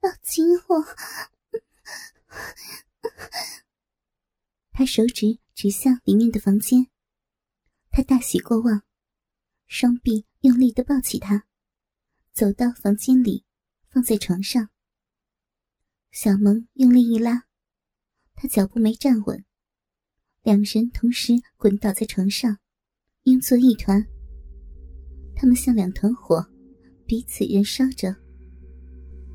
抱紧我！他手指指向里面的房间，他大喜过望，双臂用力的抱起他，走到房间里，放在床上。小萌用力一拉，他脚步没站稳，两人同时滚倒在床上，晕作一团。他们像两团火，彼此燃烧着。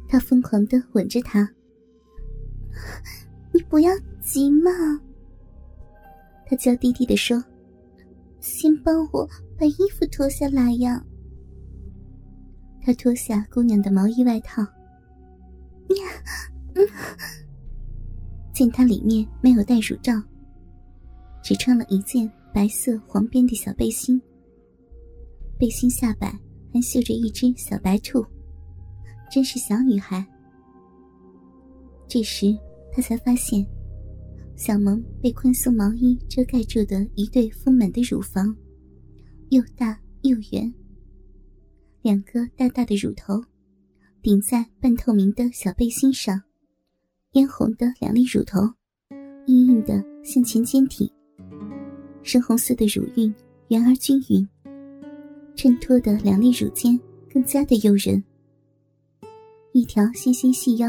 他疯狂的吻着她，你不要急嘛。他娇滴滴的说：“先帮我把衣服脱下来呀。”他脱下姑娘的毛衣外套，呀，见她里面没有戴乳罩，只穿了一件白色黄边的小背心，背心下摆还绣着一只小白兔，真是小女孩。这时他才发现。小萌被宽松毛衣遮盖住的一对丰满的乳房，又大又圆。两个大大的乳头顶在半透明的小背心上，嫣红的两粒乳头硬硬的向前坚挺，深红色的乳晕圆而均匀，衬托的两粒乳尖更加的诱人。一条纤纤细腰，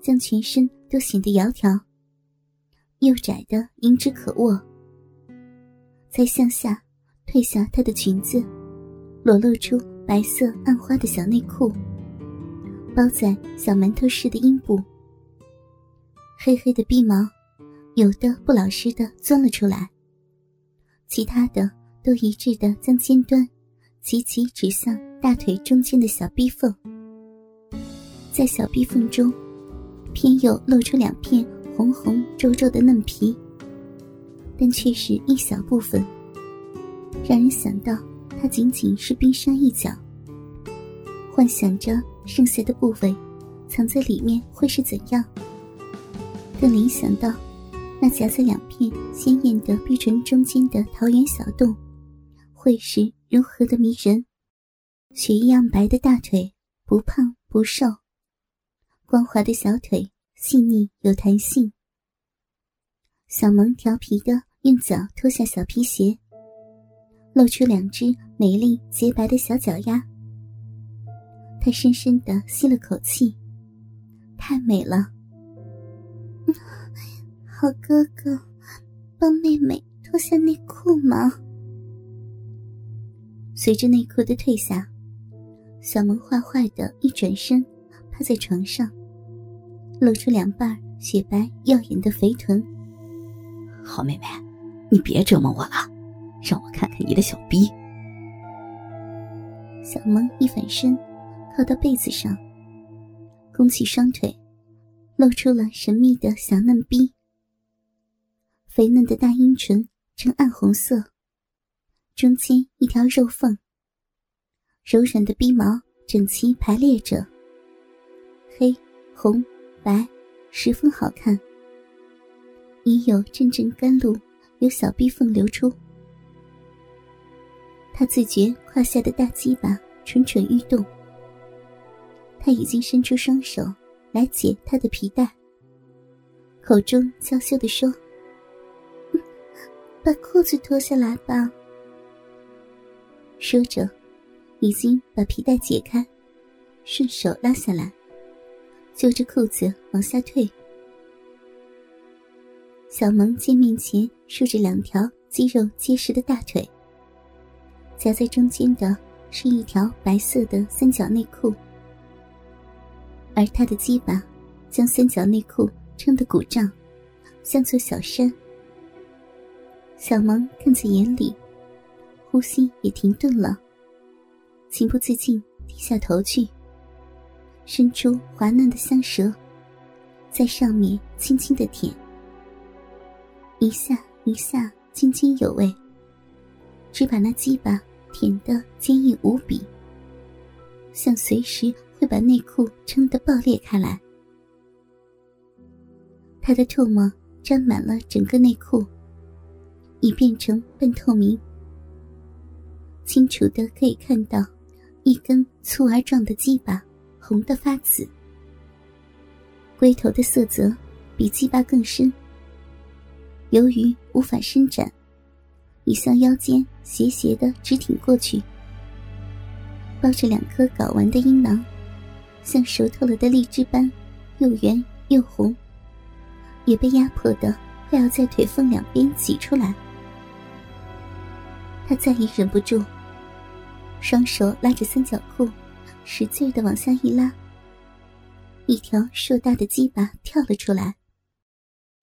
将全身都显得窈窕。又窄的阴之可握，再向下褪下她的裙子，裸露出白色暗花的小内裤，包在小馒头似的阴部。黑黑的逼毛，有的不老实的钻了出来，其他的都一致的将尖端齐齐指向大腿中间的小逼缝，在小逼缝中，偏又露出两片。红红皱皱的嫩皮，但却是一小部分，让人想到它仅仅是冰山一角。幻想着剩下的部位藏在里面会是怎样，更联想到那夹在两片鲜艳的碧唇中间的桃源小洞会是如何的迷人。雪一样白的大腿，不胖不瘦，光滑的小腿。细腻有弹性，小萌调皮的用脚脱下小皮鞋，露出两只美丽洁白的小脚丫。他深深的吸了口气，太美了。好哥哥，帮妹妹脱下内裤吗？随着内裤的褪下，小萌坏坏的一转身，趴在床上。露出两瓣雪白耀眼的肥臀。好妹妹，你别折磨我了，让我看看你的小逼。小萌一反身，靠到被子上，弓起双腿，露出了神秘的小嫩逼。肥嫩的大阴唇呈暗红色，中间一条肉缝，柔软的逼毛整齐排列着，黑红。白，十分好看。已有阵阵甘露由小逼缝流出。他自觉胯下的大鸡巴蠢蠢欲动。他已经伸出双手来解他的皮带，口中娇羞的说：“把裤子脱下来吧。”说着，已经把皮带解开，顺手拉下来。揪着裤子往下退，小萌见面前竖着两条肌肉结实的大腿，夹在中间的是一条白色的三角内裤，而他的鸡巴将三角内裤撑得鼓胀，像座小山。小萌看在眼里，呼吸也停顿了，情不自禁低下头去。伸出滑嫩的香舌，在上面轻轻的舔，一下一下津津有味，只把那鸡巴舔得坚硬无比，像随时会把内裤撑得爆裂开来。他的唾沫沾满了整个内裤，已变成半透明，清楚的可以看到一根粗而壮的鸡巴，红得发紫。龟头的色泽比鸡巴更深。由于无法伸展，已向腰间斜斜的直挺过去。包着两颗睾丸的阴囊，像熟透了的荔枝般，又圆又红，也被压迫的快要在腿缝两边挤出来。他再也忍不住，双手拉着三角裤，使劲的往下一拉，一条硕大的鸡巴跳了出来。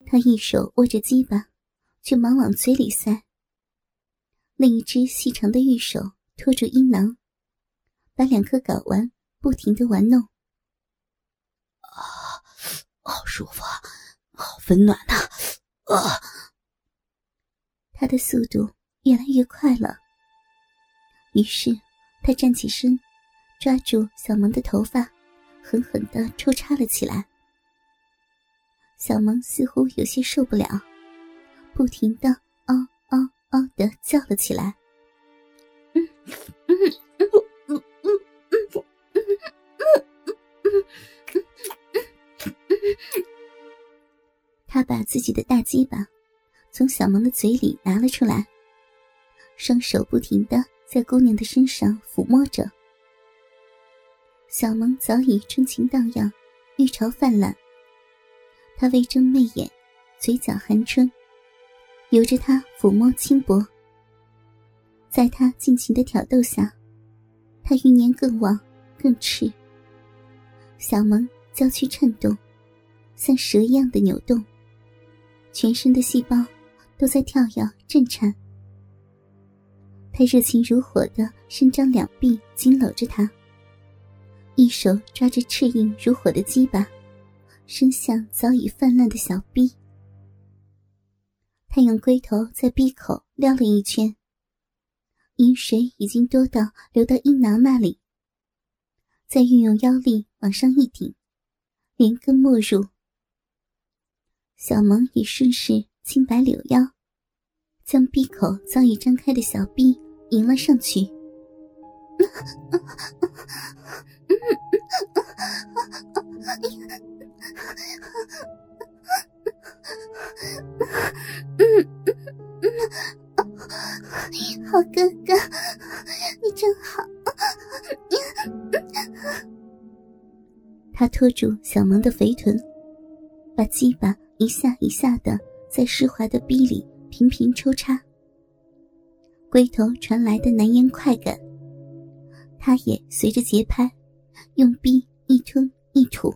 他一手握着鸡巴，却忙往嘴里塞。另一只细长的玉手托住阴囊，把两颗睾丸不停的玩弄。啊，好舒服，好温暖呐！啊，他的速度越来越快了。于是他站起身，抓住小萌的头发，狠狠的抽插了起来。小萌似乎有些受不了，不停的“嗷嗷嗷”的叫了起来。他把自己的大鸡巴从小萌的嘴里拿了出来，双手不停的在姑娘的身上抚摸着。小萌早已春情荡漾，欲潮泛滥。他微睁媚眼，嘴角含春，由着他抚摸轻薄。在他尽情的挑逗下，他欲念更旺，更炽。小萌娇躯颤动，像蛇一样的扭动，全身的细胞都在跳跃震颤。他热情如火的伸张两臂，紧搂着他，一手抓着赤硬如火的鸡巴。伸向早已泛滥的小臂，他用龟头在闭口撩了一圈，饮水已经多到流到阴囊那里。再运用腰力往上一顶，连根没入。小萌也顺势轻摆柳腰，将闭口早已张开的小臂迎了上去。好哥哥，你真好。他拖住小萌的肥臀，把鸡巴一下一下的在湿滑的逼里频频抽插。龟头传来的难言快感，他也随着节拍，用逼一吞一吐。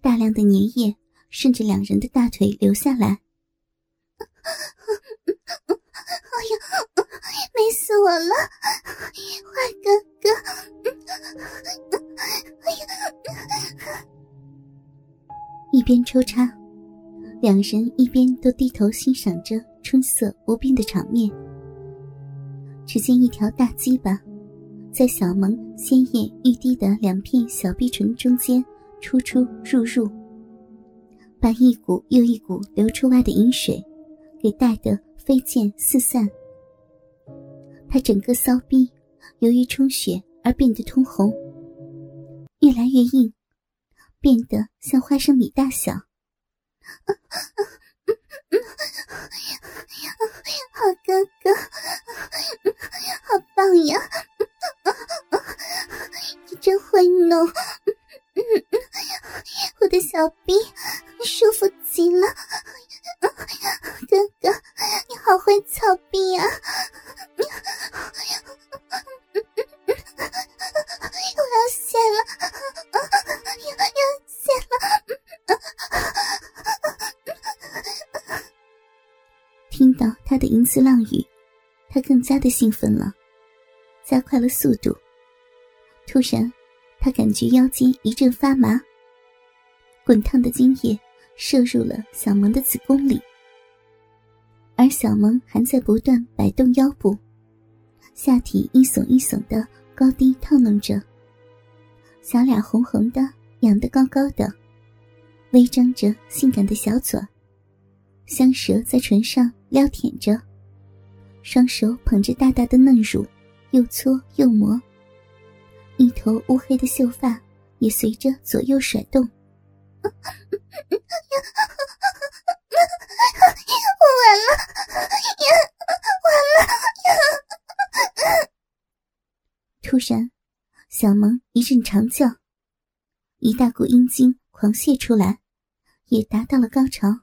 大量的粘液顺着两人的大腿流下来。哎呀，美死我了，坏哥哥！哎呀，一边抽插，两人一边都低头欣赏着春色无边的场面。只见一条大鸡巴，在小萌鲜艳欲滴的两片小臂唇中间。出出入入，把一股又一股流出外的饮水给带得飞溅四散。他整个骚逼由于充血而变得通红，越来越硬，变得像花生米大小。好哥哥，好棒呀！你真会弄。我的小臂舒服极了，哥哥，你好会操逼啊！丝浪语，他更加的兴奋了，加快了速度。突然。他感觉腰间一阵发麻，滚烫的精液射入了小萌的子宫里，而小萌还在不断摆动腰部，下体一耸一耸的高低套弄着，小脸红红的，仰得高高的，微张着性感的小嘴，香舌在唇上撩舔着，双手捧着大大的嫩乳，又搓又磨，一头乌黑的秀发也随着左右甩动。完了，完了！突然，小萌一阵长叫，一大股阴茎狂泻出来，也达到了高潮。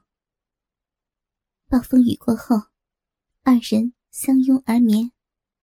暴风雨过后，二人相拥而眠。